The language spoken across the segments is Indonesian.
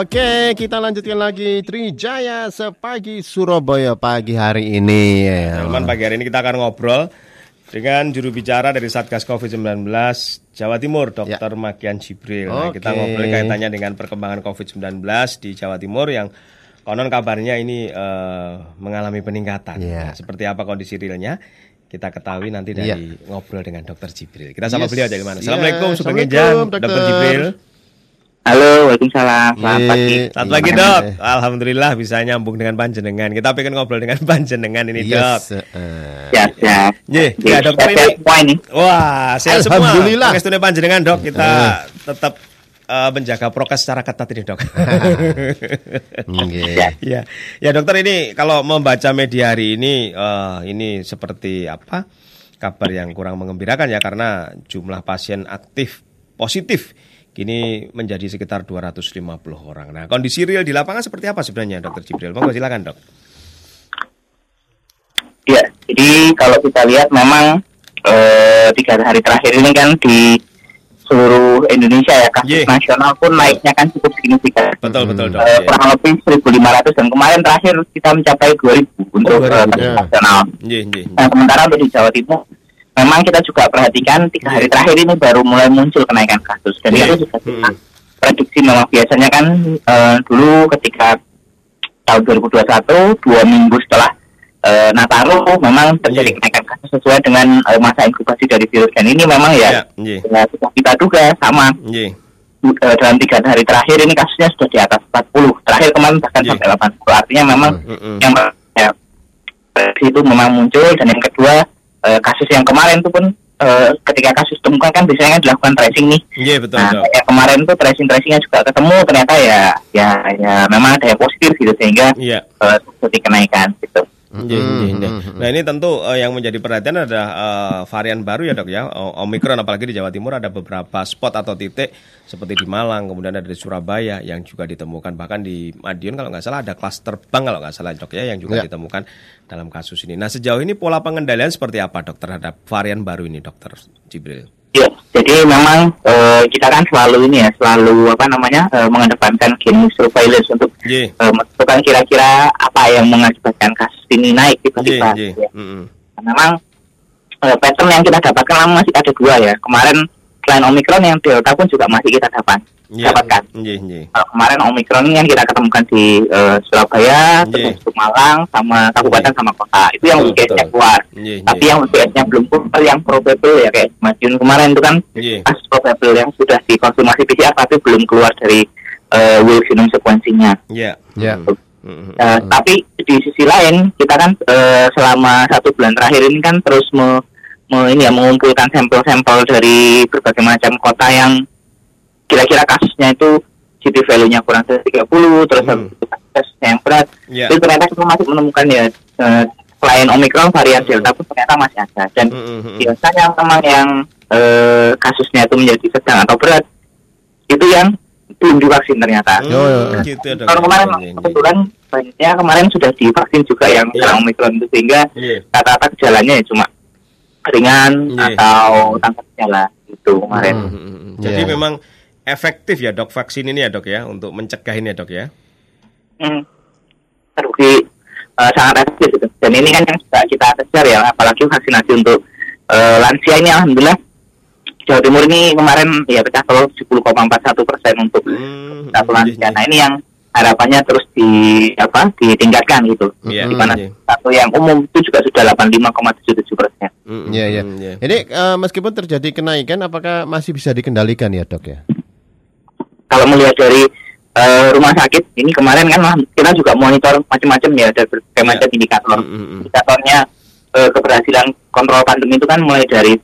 Oke, kita lanjutkan lagi Trijaya sepagi Surabaya pagi hari ini. Teman pagi hari ini kita akan ngobrol dengan juru bicara dari Satgas COVID-19 Jawa Timur, Dr. Ya. Makian Jibril. Nah, kita ngobrol kaitannya dengan perkembangan COVID-19 di Jawa Timur yang konon kabarnya ini uh, mengalami peningkatan. Ya. Nah, seperti apa kondisi realnya? Kita ketahui nanti dari ya. ngobrol dengan Dr. Jibril. Kita sama yes. beliau dari mana? Assalamualaikum, ya. Assalamualaikum Dr. Jibril. Halo, Waalaikumsalam. Selamat pagi. Selamat pagi, Dok. Alhamdulillah bisa nyambung dengan panjenengan. Kita pengen ngobrol dengan panjenengan ini, yes. Dok. Ya, ya. Ya, ya dokter ini. Wah, sehat semua. Alhamdulillah. Pengestune panjenengan, Dok. Kita uh. tetap uh, menjaga prokes secara ketat ini, Dok. okay. ya. Ya, dokter ini kalau membaca media hari ini uh, ini seperti apa? Kabar yang kurang mengembirakan ya karena jumlah pasien aktif positif kini menjadi sekitar 250 orang. Nah, kondisi real di lapangan seperti apa sebenarnya, Dokter Jibril? Monggo silakan, Dok. Ya, jadi kalau kita lihat memang eh, tiga hari terakhir ini kan di seluruh Indonesia ya kasus yeah. nasional pun naiknya kan cukup signifikan. Betul betul dok. Eh, yeah. Kurang lebih 1.500 dan kemarin terakhir kita mencapai 2.000 untuk oh, 2000, uh, yeah. nasional. Yeah, yeah, yeah. Nah sementara untuk di Jawa Timur memang kita juga perhatikan tiga hari terakhir ini baru mulai muncul kenaikan kasus. Jadi yeah. itu juga kita hmm. prediksi memang biasanya kan uh, dulu ketika tahun 2021 dua minggu setelah uh, Nataru memang terjadi yeah. kenaikan kasus sesuai dengan uh, masa inkubasi dari virus dan ini memang ya yeah. Yeah. sudah kita duga sama. Yeah. Uh, dalam tiga hari terakhir ini kasusnya sudah di atas 40 terakhir kemarin bahkan yeah. sampai 80 artinya memang mm -hmm. yang ya, itu memang muncul dan yang kedua uh, kasus yang kemarin itu pun uh, ketika kasus temukan kan biasanya kan dilakukan tracing nih. Iya yeah, betul. Nah, betul. kemarin tuh tracing tracingnya juga ketemu ternyata ya ya ya memang ada yang positif gitu sehingga yeah. Iya. uh, seperti kenaikan gitu. Nah ini tentu uh, yang menjadi perhatian adalah uh, varian baru ya dok ya Omikron apalagi di Jawa Timur ada beberapa spot atau titik seperti di Malang kemudian ada di Surabaya yang juga ditemukan bahkan di Madiun kalau nggak salah ada klaster bank kalau nggak salah dok ya yang juga ya. ditemukan dalam kasus ini. Nah sejauh ini pola pengendalian seperti apa dok terhadap varian baru ini dokter Jibril? Ya, jadi memang uh, kita kan selalu ini ya, selalu apa namanya uh, mengedepankan game surveillance untuk yeah. uh, menentukan kira-kira apa yang mengakibatkan kasus ini naik tiba-tiba. Yeah, yeah. Ya. Mm -hmm. nah, memang uh, pattern yang kita dapatkan masih ada dua ya. Kemarin selain Omikron yang Delta pun juga masih kita dapat yeah. dapatkan. Yeah, yeah. Kalau kemarin Omikron yang kita ketemukan di uh, Surabaya, yeah. terus Malang, sama kabupaten yeah. sama kota. Itu yang UGS-nya keluar. Yeah, yeah. Tapi yang UGS-nya belum keluar, yang probable ya kayak Madiun kemarin itu kan yeah. kasus probable yang sudah dikonfirmasi PCR tapi belum keluar dari uh, whole genome sequencing-nya. Iya. Yeah. Yeah. Uh, uh, tapi di sisi lain kita kan uh, selama satu bulan terakhir ini kan terus me, me, ini ya mengumpulkan sampel-sampel dari berbagai macam kota yang kira-kira kasusnya itu CT value-nya kurang dari 30 terus hmm. kasusnya yang berat yeah. itu ternyata kita masih menemukan ya uh, selain Omicron varian Delta pun ternyata masih ada dan mm -hmm. biasanya memang yang uh, kasusnya itu menjadi sedang atau berat itu yang belum divaksin ternyata. Hmm, oh, gitu ya, Kalau kemarin iya, kebetulan banyaknya kemarin sudah divaksin juga yang yeah. Omicron itu sehingga yeah. kata-kata gejalanya ya cuma ringan yeah. atau tanpa gejala itu kemarin. Hmm, hmm, hmm. Jadi yeah. memang efektif ya dok vaksin ini ya dok ya untuk mencegah ini ya dok ya? Hmm, terbukti uh, sangat efektif itu. Dan ini kan yang sudah kita kejar ya, apalagi vaksinasi untuk uh, lansia ini alhamdulillah Jawa Timur ini kemarin ya pecah telur 70,41 persen untuk hmm, lansia. Nah ini yang harapannya terus di apa ditingkatkan gitu. Yeah, di mana yeah. satu yang umum itu juga sudah 85,77 persen. Iya iya. Jadi uh, meskipun terjadi kenaikan, apakah masih bisa dikendalikan ya dok ya? Kalau melihat dari uh, rumah sakit ini kemarin kan kita juga monitor macam-macam ya ada berbagai yeah. macam indikator. Mm -hmm. Indikatornya uh, keberhasilan kontrol pandemi itu kan mulai dari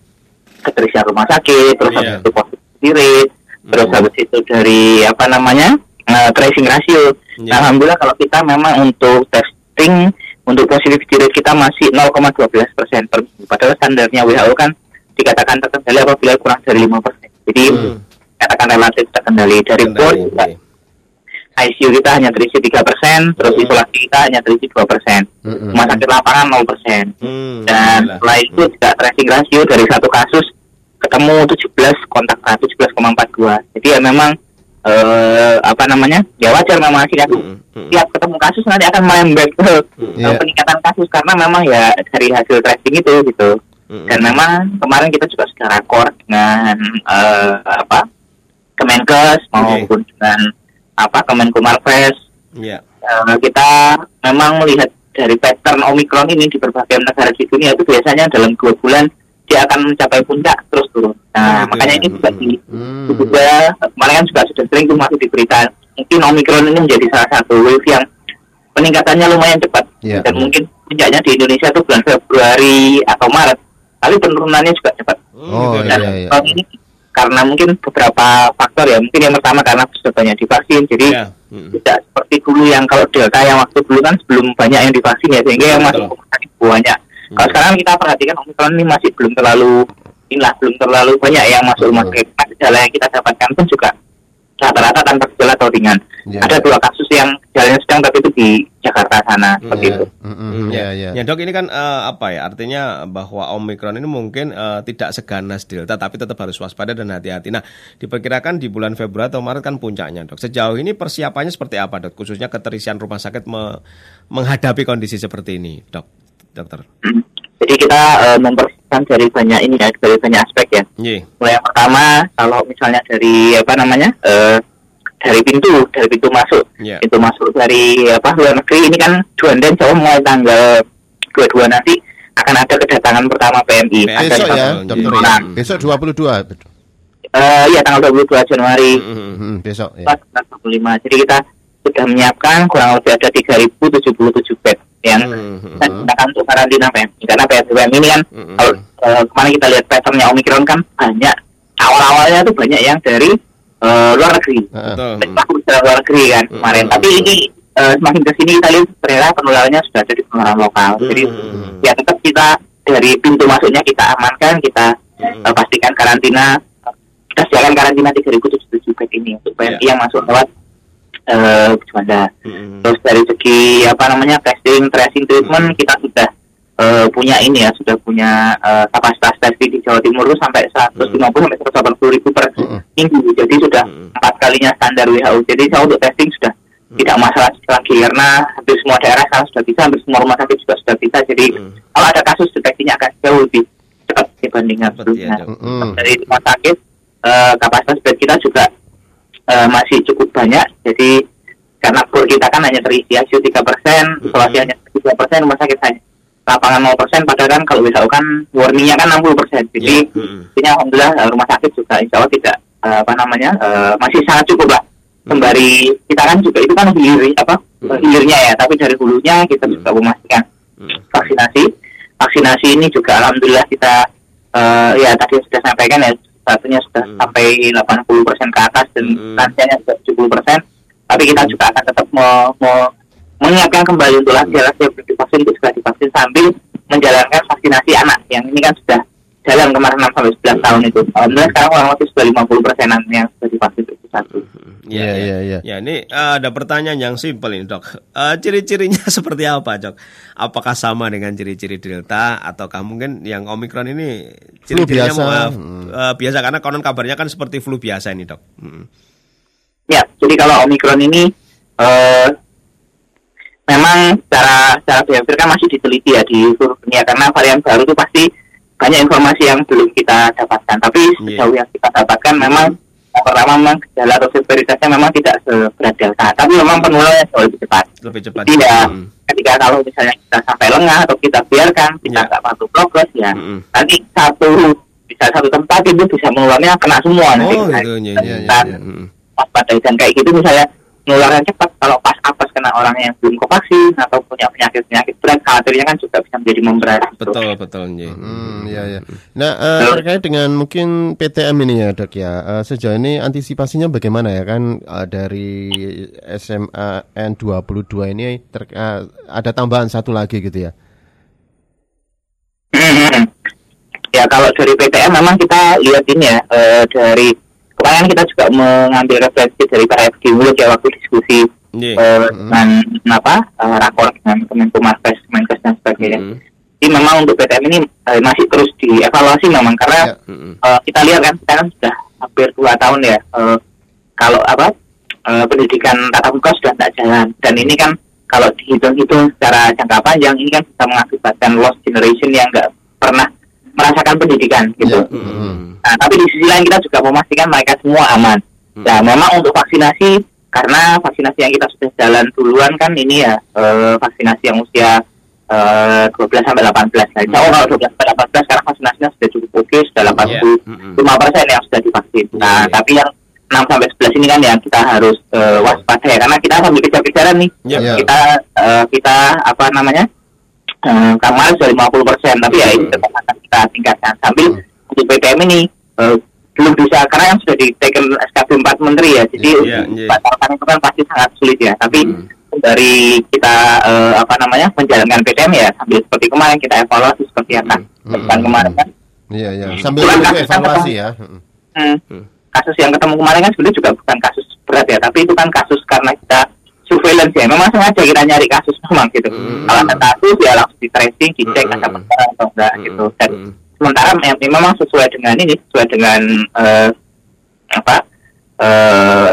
keterisian rumah sakit, terus yeah. habis itu positivity rate, mm. terus habis itu dari apa namanya uh, tracing ratio. Yeah. Nah, Alhamdulillah kalau kita memang untuk testing untuk positivity rate kita masih 0,12 persen padahal standarnya WHO kan dikatakan terkendali apabila kurang dari 5 persen. Jadi mm katakan relatif terkendali dari pun ICU kita hanya terisi tiga persen, terus isolasi kita hanya terisi dua persen, rumah sakit lapangan nol persen, mm, dan setelah itu tidak tracing rasio dari satu kasus ketemu 17 kontak 17,42. Jadi ya memang eh, apa namanya ya wajar memang sih kan Mm, mm. tiap ketemu kasus nanti akan melembek ke Mm. peningkatan kasus karena memang ya dari hasil tracing itu gitu. Mm. dan memang kemarin kita juga sudah rakor dengan eh, apa Kemenkes maupun dengan apa Kemenkumarves Ya. Eh, kita memang melihat dari pattern Omikron ini di berbagai negara di dunia itu biasanya dalam dua bulan dia akan mencapai puncak terus turun. Nah, gitu makanya ya. ini juga di Hmm. juga kemarin kan juga sudah sering tuh masih diberita mungkin Omikron ini menjadi salah satu wave yang peningkatannya lumayan cepat Iya. dan mungkin puncaknya di Indonesia itu bulan Februari atau Maret, tapi penurunannya juga cepat. Oh. Dan iya, iya. ini karena mungkin beberapa faktor ya, mungkin yang pertama karena sudah banyak divaksin, jadi Ya. Mm. tidak seperti dulu yang kalau delta yang waktu dulu kan sebelum banyak yang divaksin ya sehingga yang masuk rumah sakit banyak. Kalau sekarang kita perhatikan omikron ini masih belum terlalu inilah belum terlalu banyak yang masuk rumah sakit. Nah, Gejala yang kita dapatkan pun juga rata-rata tanpa gejala atau ringan. Ya, Ada ya. dua kasus yang gejalanya sedang tapi itu di Jakarta sana seperti Ya. itu. Mm, mm, Hmm, Ya, ya. Ya dok ini kan eh, apa ya artinya bahwa Omikron ini mungkin eh, tidak seganas Delta tapi tetap harus waspada dan hati-hati. Nah diperkirakan di bulan Februari atau Maret kan puncaknya dok. Sejauh ini persiapannya seperti apa dok? Khususnya keterisian rumah sakit me- menghadapi kondisi seperti ini dok, dokter. Hmm. Jadi kita eh, mempersiapkan dari banyak ini ya dari banyak aspek ya. Iya. Mulai yang pertama kalau misalnya dari apa namanya eh, dari pintu dari pintu masuk Iya. pintu masuk dari apa luar negeri ini kan Juanda dan Jawa mulai tanggal 22 nanti akan ada kedatangan pertama PMI. Besok ya, Betul, dokter ya. Hmm. Besok 22. betul. eh, iya tanggal 22 Januari Mm, Hmm, besok ya. 2025. Jadi kita sudah menyiapkan kurang lebih ada 3077 bed yang mm, kita gunakan untuk karantina karena PSBM ini kan Mm, kalau eh, kemarin kita lihat patternnya Omikron kan banyak awal-awalnya tuh banyak yang dari eh, luar negeri. Takut dari luar negeri kan kemarin. Tapi ini eh, semakin ke sini kita lihat ternyata penularannya sudah jadi penularan lokal. Jadi ya tetap kita dari pintu masuknya kita amankan kita eh, pastikan karantina kita sediakan karantina 3077 bed ini untuk PMI Ya. yang masuk lewat eh Juanda. Mm, Terus dari segi apa namanya testing, tracing, treatment kita sudah eh, punya ini ya, sudah punya eh, kapasitas testing di Jawa Timur itu sampai 150 sampai 180 ribu per Mm. minggu. Jadi sudah empat kalinya standar WHO. Jadi saya untuk testing sudah tidak masalah lagi karena hampir semua daerah sekarang sudah bisa, hampir semua rumah sakit juga sudah bisa. Jadi Mm. kalau ada kasus deteksinya akan jauh lebih cepat dibandingkan Cepat, sebelumnya. ya, Dok. Mm. Dari rumah sakit eh, kapasitas bed kita juga eh, masih cukup banyak. Jadi karena kur kita kan hanya terisi ICU 3 persen, isolasi hanya 3 persen, rumah sakit hanya lapangan 0 persen, padahal kan kalau misalkan warningnya kan 60 persen. Jadi Ya, ini alhamdulillah eh, rumah sakit juga insya Allah tidak eh, apa namanya eh, masih sangat cukup lah. Sembari kita kan juga itu kan hilir apa hilirnya ya, tapi dari hulunya kita juga memastikan vaksinasi. Vaksinasi ini juga alhamdulillah kita eh, ya tadi sudah sampaikan ya satunya sudah Hmm. sampai 80% ke atas dan Hmm. lansianya sudah 70%. Tapi kita juga akan tetap mau, mau menyiapkan kembali untuk lansia-lansia yang belum divaksin itu juga divaksin sambil menjalankan vaksinasi anak yang ini kan sudah jalan kemarin 6 sampai 11 tahun itu. Alhamdulillah sekarang kurang lebih sudah 50 persenan yang sudah divaksin itu satu. Ya, Iya, ya. iya, iya. Ya, ini eh, ada pertanyaan yang simpel ini, Dok. Eh, ciri-cirinya seperti apa, Dok? Apakah sama dengan ciri-ciri Delta ataukah mungkin yang Omikron ini ciri-cirinya biasa. eh, Hmm. eh, biasa karena konon kabarnya kan seperti flu biasa ini, Dok. Mm. Ya, jadi kalau Omikron ini eh memang secara secara behavior kan masih diteliti ya di seluruh dunia karena varian baru itu pasti banyak informasi yang belum kita dapatkan. Tapi Iya. sejauh yang kita dapatkan memang yang pertama memang gejala atau severitasnya memang tidak seberat delta, tapi memang penularannya jauh lebih cepat. Lebih cepat. Jadi ya Mm. ketika kalau misalnya kita sampai lengah atau kita biarkan kita Ya. nggak patuh progres ya Mm-mm. nanti satu bisa satu tempat itu bisa menularnya kena semua nanti. Oh, Nah, gitu. Ya, ya, ya, kita ya. Mm. waspadai dan kayak gitu misalnya penularan cepat kalau pas apes kena orang yang belum vaksin atau punya penyakit penyakit berat khawatirnya kan juga bisa menjadi memberat gitu. Betul, betul. ya. Hmm, ya, ya. Nah, eh, terkait dengan mungkin PTM ini ya, Dok ya. eh, sejauh ini antisipasinya bagaimana ya kan eh, dari SMA N22 ini ter- eh, ada tambahan satu lagi gitu ya. ya kalau dari PTM memang kita lihat ini ya eh, dari kemarin kita juga mengambil referensi dari para epidemiolog ya waktu diskusi Iya. eh, dengan apa eh, rakor dengan Kemenkumham, Kemenkes dan sebagainya. Mm. Jadi memang untuk PTM ini eh, masih terus dievaluasi memang karena Ya. Mm. eh, kita lihat kan sekarang sudah hampir dua tahun ya eh, kalau apa uh, pendidikan tatap muka sudah tidak jalan dan ini kan kalau dihitung-hitung secara jangka panjang ini kan bisa mengakibatkan lost generation yang nggak pernah merasakan pendidikan gitu. Yeah. Mm-hmm. Nah, tapi di sisi lain kita juga memastikan mereka semua aman. Mm-hmm. Nah, memang untuk vaksinasi karena vaksinasi yang kita sudah jalan duluan kan ini ya uh, vaksinasi yang usia uh, 12 sampai 18. Nah, mm-hmm. kalau 12 sampai 18 sekarang vaksinasinya sudah cukup oke, okay, sudah 85 yeah. persen yang sudah divaksin. Nah, yeah. tapi yang 6 sampai 11 ini kan yang kita harus uh, waspada ya karena kita sambil kejar-kejaran nih. Yeah. Kita uh, kita apa namanya? Uh, kamar sudah 50 persen, tapi ya ini tetap akan kita tingkatkan sambil mm. untuk PPM ini uh, belum bisa karena yang sudah diteken SKB 4 menteri ya, jadi yeah, yeah, yeah. itu kan pasti sangat sulit ya. Tapi mm. dari kita uh, apa namanya menjalankan PPM ya sambil seperti kemarin kita evaluasi seperti apa mm. kemarin kan. Iya iya sambil evaluasi ya. Hmm. Hmm kasus yang ketemu kemarin kan sebenarnya juga bukan kasus berat ya, tapi itu kan kasus karena kita surveillance ya. Memang sengaja kita nyari kasus memang gitu. Hmm. Kalau ada kasus ya langsung di tracing, dicek hmm. ada perkara atau enggak hmm. gitu. Dan hmm. Sementara memang sesuai dengan ini, sesuai dengan uh, apa uh,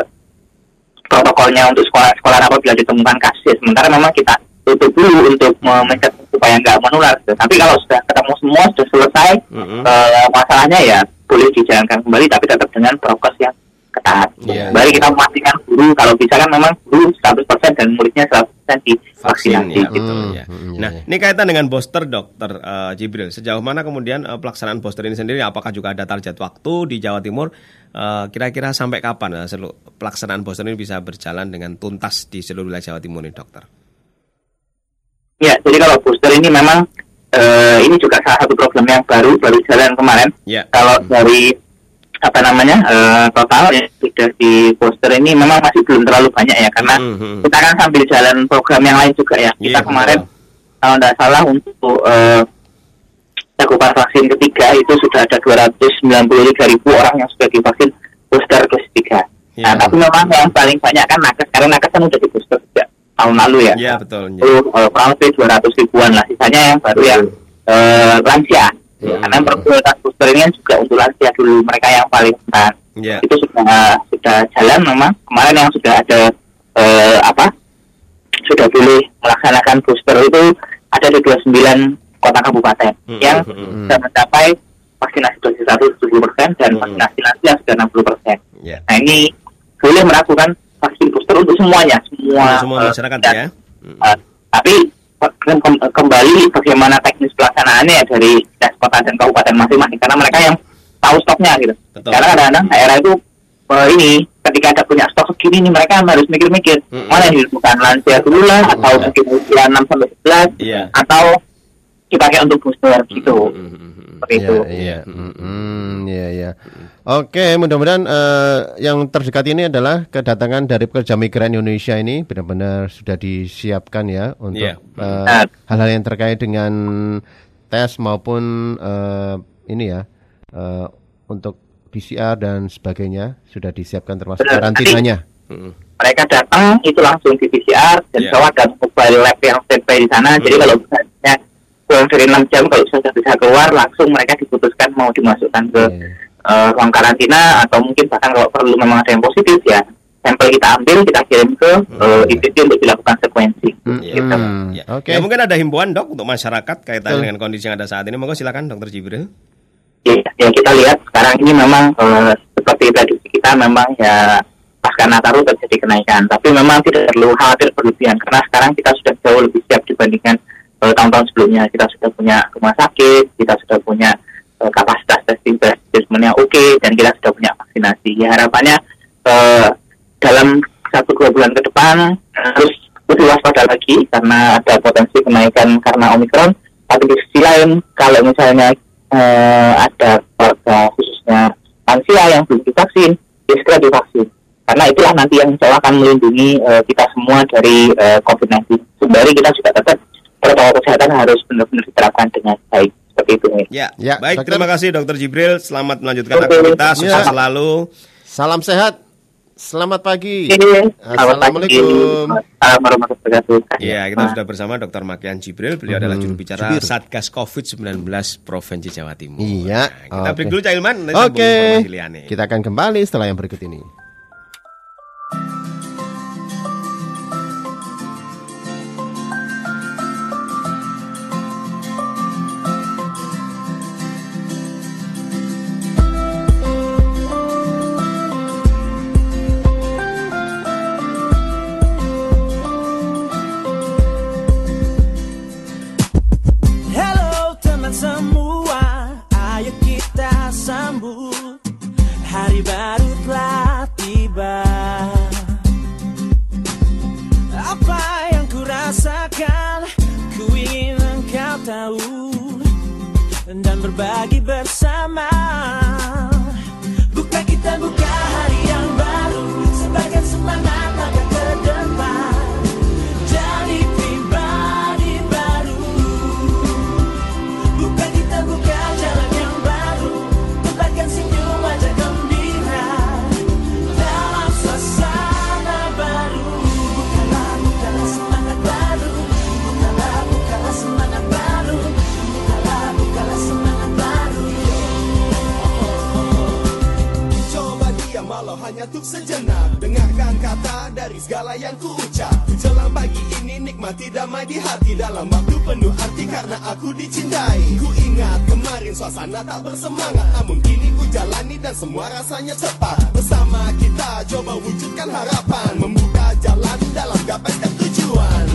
protokolnya untuk sekolah-sekolah apabila ditemukan kasus. Sementara memang kita tutup dulu untuk mencegah supaya nggak menular. Tapi kalau sudah ketemu semua sudah selesai mm-hmm. uh, masalahnya ya boleh dijalankan kembali tapi tetap dengan prokes yang ketat. Yeah, Kembali yeah. kita memastikan guru kalau bisa kan memang guru 100% dan muridnya 100% divaksinasi ya. gitu. Hmm, ya. Nah, ini kaitan dengan booster dokter uh, Jibril. Sejauh mana kemudian uh, pelaksanaan booster ini sendiri apakah juga ada target waktu di Jawa Timur uh, kira-kira sampai kapan uh, pelaksanaan booster ini bisa berjalan dengan tuntas di seluruh wilayah Jawa Timur ini dokter? Ya, jadi kalau booster ini memang uh, ini juga salah satu program yang baru baru jalan kemarin. Yeah. Kalau hmm. dari apa namanya uh, total yang sudah di poster ini memang masih belum terlalu banyak ya karena mm -hmm. kita kan sambil jalan program yang lain juga ya. Kita yeah, kemarin kalau tidak salah untuk uh, cakupan vaksin ketiga itu sudah ada 293 ribu orang yang sudah divaksin booster dosis tiga. Yeah. Nah, tapi memang yang paling banyak kan nakes karena nakes kan sudah di booster juga tahun lalu ya. Iya betul. Itu uh, kurang lebih 200 ribuan lah. Sisanya yang baru yang uh, lansia. Ya, Karena prioritas booster ini kan juga untuk lansia dulu mereka yang paling rentan. Ya. Itu sudah sudah jalan memang kemarin yang sudah ada uh, apa sudah boleh melaksanakan booster itu ada di 29 kota kabupaten hmm, yang hmm, hmm. sudah mencapai vaksinasi dosis satu 70 persen dan hmm. vaksinasi lansia sudah 60 persen. Yeah. Nah ini boleh melakukan vaksin booster untuk semuanya, semua, semua uh, masyarakat dan, ya. Uh, tapi kembali bagaimana teknis pelaksanaannya ya dari dinas kota dan kabupaten masing-masing karena mereka yang tahu stoknya gitu. Betul. Karena kadang-kadang daerah itu uh, ini ketika ada punya stok segini nih mereka harus mikir-mikir hmm. mana yang dibutuhkan lansia dulu lah atau mungkin usia 6 sampai 11 yeah. atau dipakai untuk booster gitu. Hmm, hmm seperti yeah, itu. Iya, mm, iya, iya. Oke, mudah-mudahan uh, yang terdekat ini adalah kedatangan dari pekerja migran Indonesia ini benar-benar sudah disiapkan ya untuk yeah. uh, hal-hal yang terkait dengan tes maupun uh, ini ya uh, untuk PCR dan sebagainya sudah disiapkan termasuk karantinanya. Mereka datang itu langsung di PCR dan yeah. bawa dan mobile lab yang standby di sana. Hmm. Jadi kalau misalnya kurang dari enam jam kalau sudah bisa keluar langsung mereka diputuskan mau dimasukkan ke yeah. uh, ruang karantina atau mungkin bahkan kalau perlu memang ada yang positif ya sampel kita ambil kita kirim ke uh, IPT untuk dilakukan sekuensi. Hmm. Gitu. Hmm. Ya. Oke. Okay. Ya, mungkin ada himbauan dok untuk masyarakat kaitan dengan kondisi yang ada saat ini. Monggo silakan dokter Jibril. Ya, yang kita lihat sekarang ini memang uh, seperti prediksi kita memang ya pasca Nataru terjadi kenaikan. Tapi memang tidak perlu khawatir berlebihan karena sekarang kita sudah jauh lebih siap dibandingkan tahun-tahun sebelumnya kita sudah punya rumah sakit, kita sudah punya uh, kapasitas testing treatmentnya oke, okay, dan kita sudah punya vaksinasi. Ya harapannya uh, dalam satu dua bulan ke depan harus lebih waspada lagi karena ada potensi kenaikan karena omikron. Tapi di sisi lain kalau misalnya uh, ada keluarga khususnya lansia yang belum divaksin, ya segera divaksin karena itulah nanti yang insya akan melindungi uh, kita semua dari uh, COVID-19. Sembari kita juga tetap protokol kesehatan harus benar-benar diterapkan dengan baik seperti itu. Ya, ya baik. Dokter. Terima kasih Dokter Jibril. Selamat melanjutkan aktivitas. Sukses ya. selalu. Salam sehat. Selamat pagi. Assalamualaikum. Assalamualaikum Ya, kita sudah bersama Dr. Makian Jibril. Beliau hmm, adalah juru bicara Jibril. Satgas COVID-19 Provinsi Jawa Timur. Iya. Nah, kita okay. break dulu Cak Ilman. Oke. Okay. Kita akan kembali setelah yang berikut ini. Dan berbagi bersama. Buka kita buka untuk sejenak Dengarkan kata dari segala yang ku ucap Jelang pagi ini nikmati damai di hati Dalam waktu penuh arti karena aku dicintai. Ku ingat kemarin suasana tak bersemangat Namun kini ku jalani dan semua rasanya tepat. Bersama kita coba wujudkan harapan Membuka jalan dalam gapai tujuan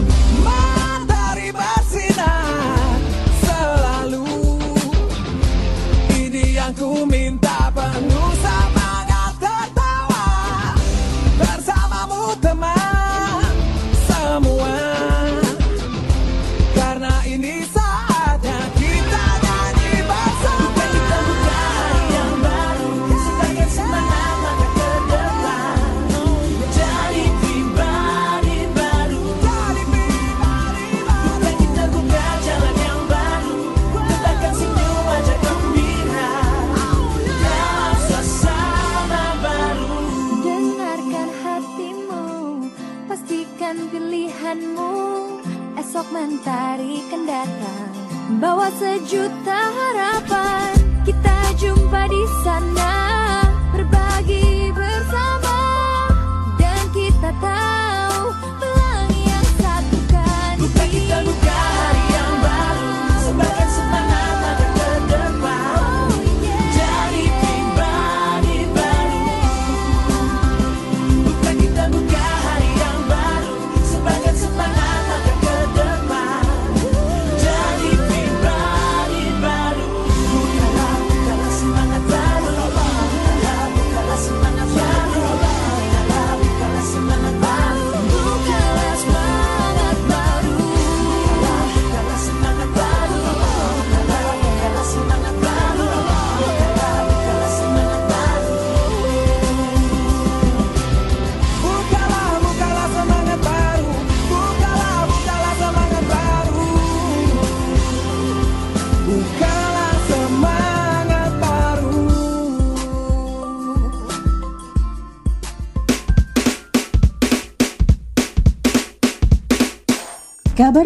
Matahari bersinar selalu. Ini yang ku minta datang, bawa sejuta harapan. Kita jumpa di sana,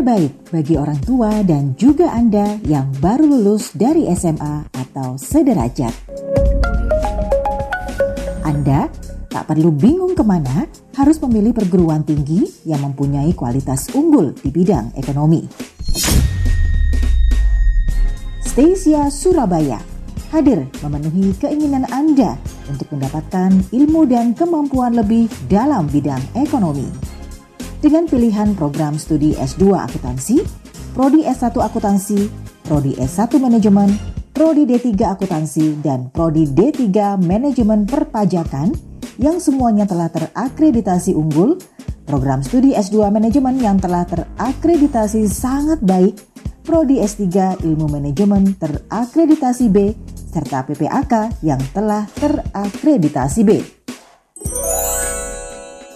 Kabar baik bagi orang tua dan juga Anda yang baru lulus dari SMA atau sederajat. Anda tak perlu bingung ke mana harus memilih perguruan tinggi yang mempunyai kualitas unggul di bidang ekonomi. Stasia Surabaya hadir memenuhi keinginan Anda untuk mendapatkan ilmu dan kemampuan lebih dalam bidang ekonomi dengan pilihan program studi S2 Akuntansi, Prodi S1 Akuntansi, Prodi S1 Manajemen, Prodi D3 Akuntansi, dan Prodi D3 Manajemen Perpajakan yang semuanya telah terakreditasi unggul, program studi S2 Manajemen yang telah terakreditasi sangat baik, Prodi S3 Ilmu Manajemen terakreditasi B, serta PPAK yang telah terakreditasi B.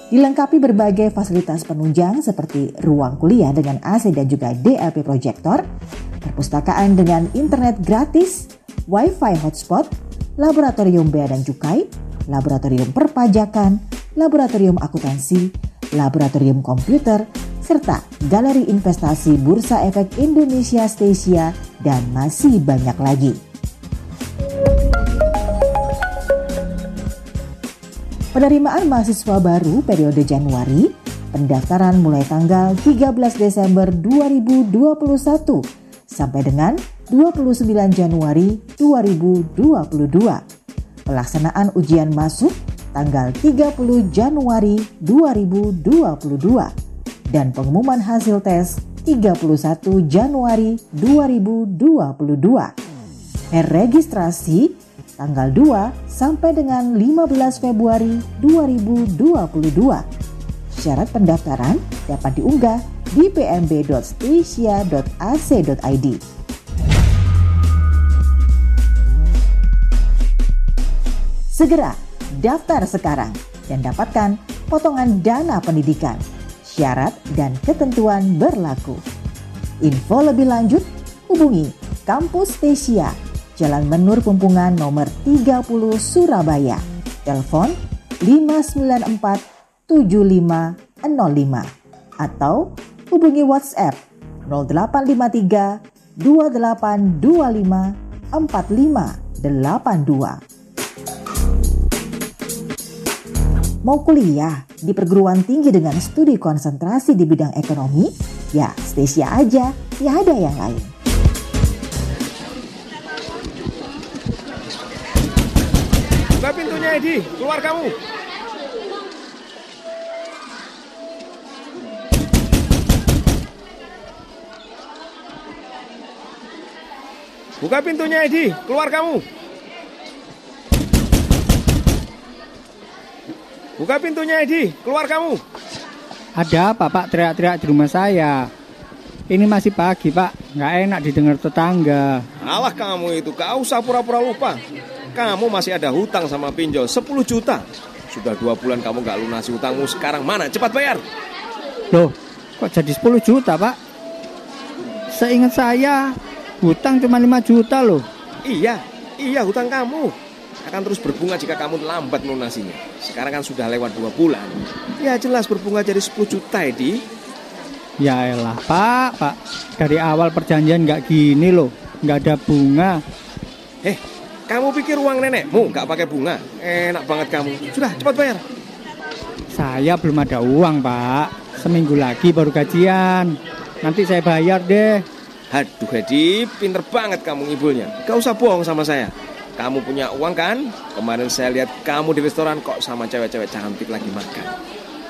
Dilengkapi berbagai fasilitas penunjang seperti ruang kuliah dengan AC dan juga DLP proyektor, perpustakaan dengan internet gratis, wifi hotspot, laboratorium bea dan cukai, laboratorium perpajakan, laboratorium akuntansi, laboratorium komputer, serta galeri investasi Bursa Efek Indonesia Stasia dan masih banyak lagi. Penerimaan mahasiswa baru periode Januari, pendaftaran mulai tanggal 13 Desember 2021 sampai dengan 29 Januari 2022. Pelaksanaan ujian masuk tanggal 30 Januari 2022 dan pengumuman hasil tes 31 Januari 2022. Registrasi tanggal 2 sampai dengan 15 Februari 2022. Syarat pendaftaran dapat diunggah di pmb.stasia.ac.id. Segera daftar sekarang dan dapatkan potongan dana pendidikan. Syarat dan ketentuan berlaku. Info lebih lanjut hubungi Kampus Stasia Jalan Menur Pumpungan nomor 30 Surabaya. Telepon 594 7505 atau hubungi WhatsApp 0853 2825 4582. Mau kuliah di perguruan tinggi dengan studi konsentrasi di bidang ekonomi? Ya, Stasia aja, ya ada yang lain. Buka pintunya Edi, keluar kamu. Buka pintunya Edi, keluar kamu. Buka pintunya Edi, keluar kamu. Ada apa pak teriak-teriak di rumah saya? Ini masih pagi pak, nggak enak didengar tetangga. Alah kamu itu, gak usah pura-pura lupa. Kamu masih ada hutang sama pinjol 10 juta. Sudah dua bulan kamu gak lunasi hutangmu, sekarang mana? Cepat bayar. Loh, kok jadi 10 juta pak? Seingat saya, hutang cuma 5 juta loh. Iya, iya hutang kamu. Akan terus berbunga jika kamu lambat melunasinya. Sekarang kan sudah lewat dua bulan. Ya jelas berbunga jadi 10 juta, Edi. Ya elah pak, pak. Dari awal perjanjian nggak gini loh, nggak ada bunga. Eh, kamu pikir uang nenekmu nggak pakai bunga? Enak banget kamu. Sudah, cepat bayar. Saya belum ada uang pak. Seminggu lagi baru gajian. Nanti saya bayar deh. Aduh, Edi, pinter banget kamu ngibulnya. Gak usah bohong sama saya. Kamu punya uang kan? Kemarin saya lihat kamu di restoran kok sama cewek-cewek cantik lagi makan.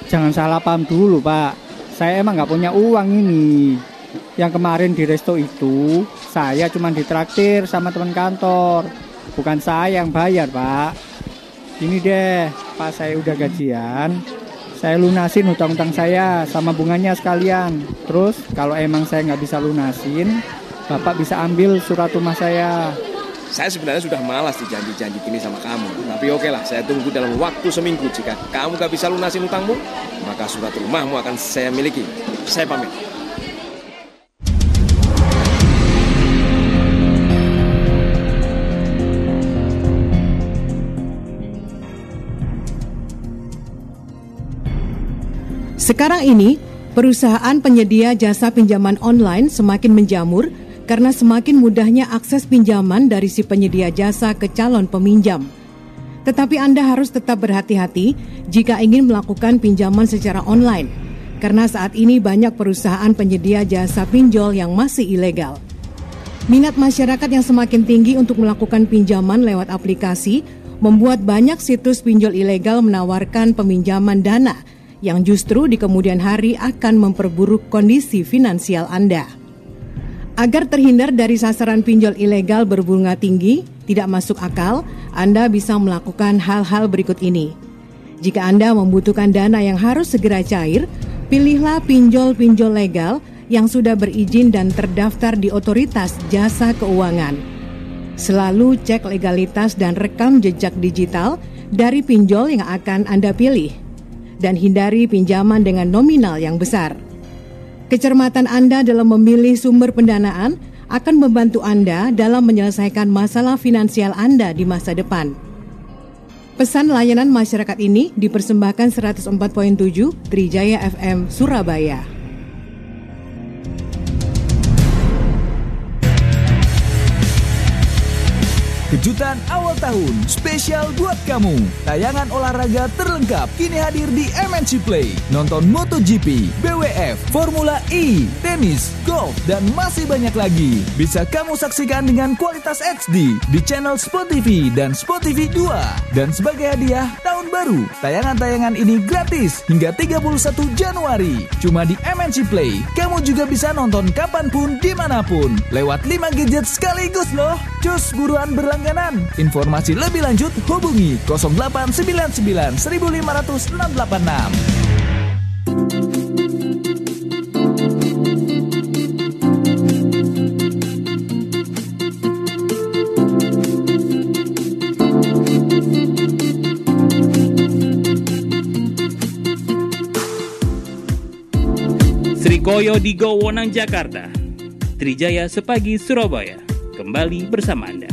Jangan salah paham dulu pak. Saya emang nggak punya uang ini. Yang kemarin di resto itu, saya cuma ditraktir sama teman kantor. Bukan saya yang bayar, Pak. Ini deh, pas saya udah gajian, saya lunasin hutang-hutang saya sama bunganya sekalian. Terus kalau emang saya nggak bisa lunasin, Bapak bisa ambil surat rumah saya. Saya sebenarnya sudah malas dijanji-janji gini sama kamu. Tapi oke lah, saya tunggu dalam waktu seminggu. Jika kamu gak bisa lunasin utangmu, maka surat rumahmu akan saya miliki. Saya pamit. Sekarang ini, perusahaan penyedia jasa pinjaman online semakin menjamur karena semakin mudahnya akses pinjaman dari si penyedia jasa ke calon peminjam. Tetapi Anda harus tetap berhati-hati jika ingin melakukan pinjaman secara online, karena saat ini banyak perusahaan penyedia jasa pinjol yang masih ilegal. Minat masyarakat yang semakin tinggi untuk melakukan pinjaman lewat aplikasi membuat banyak situs pinjol ilegal menawarkan peminjaman dana yang justru di kemudian hari akan memperburuk kondisi finansial Anda. Agar terhindar dari sasaran pinjol ilegal berbunga tinggi, tidak masuk akal, Anda bisa melakukan hal-hal berikut ini. Jika Anda membutuhkan dana yang harus segera cair, pilihlah pinjol-pinjol legal yang sudah berizin dan terdaftar di otoritas jasa keuangan. Selalu cek legalitas dan rekam jejak digital dari pinjol yang akan Anda pilih, dan hindari pinjaman dengan nominal yang besar. Kecermatan Anda dalam memilih sumber pendanaan akan membantu Anda dalam menyelesaikan masalah finansial Anda di masa depan. Pesan layanan masyarakat ini dipersembahkan 104.7 Trijaya FM Surabaya. Kejutan awal tahun spesial buat kamu. Tayangan olahraga terlengkap kini hadir di MNC Play. Nonton MotoGP, BWF, Formula E, tenis, golf, dan masih banyak lagi. Bisa kamu saksikan dengan kualitas HD di channel Sport dan Sport TV 2. Dan sebagai hadiah tahun baru, tayangan-tayangan ini gratis hingga 31 Januari. Cuma di MNC Play, kamu juga bisa nonton kapan pun di mana pun. Lewat 5 gadget sekaligus loh. Cus buruan berlangganan layanan. Informasi lebih lanjut hubungi 0899 1500 686. Koyo di Gowonang, Jakarta. Trijaya Sepagi, Surabaya. Kembali bersama Anda.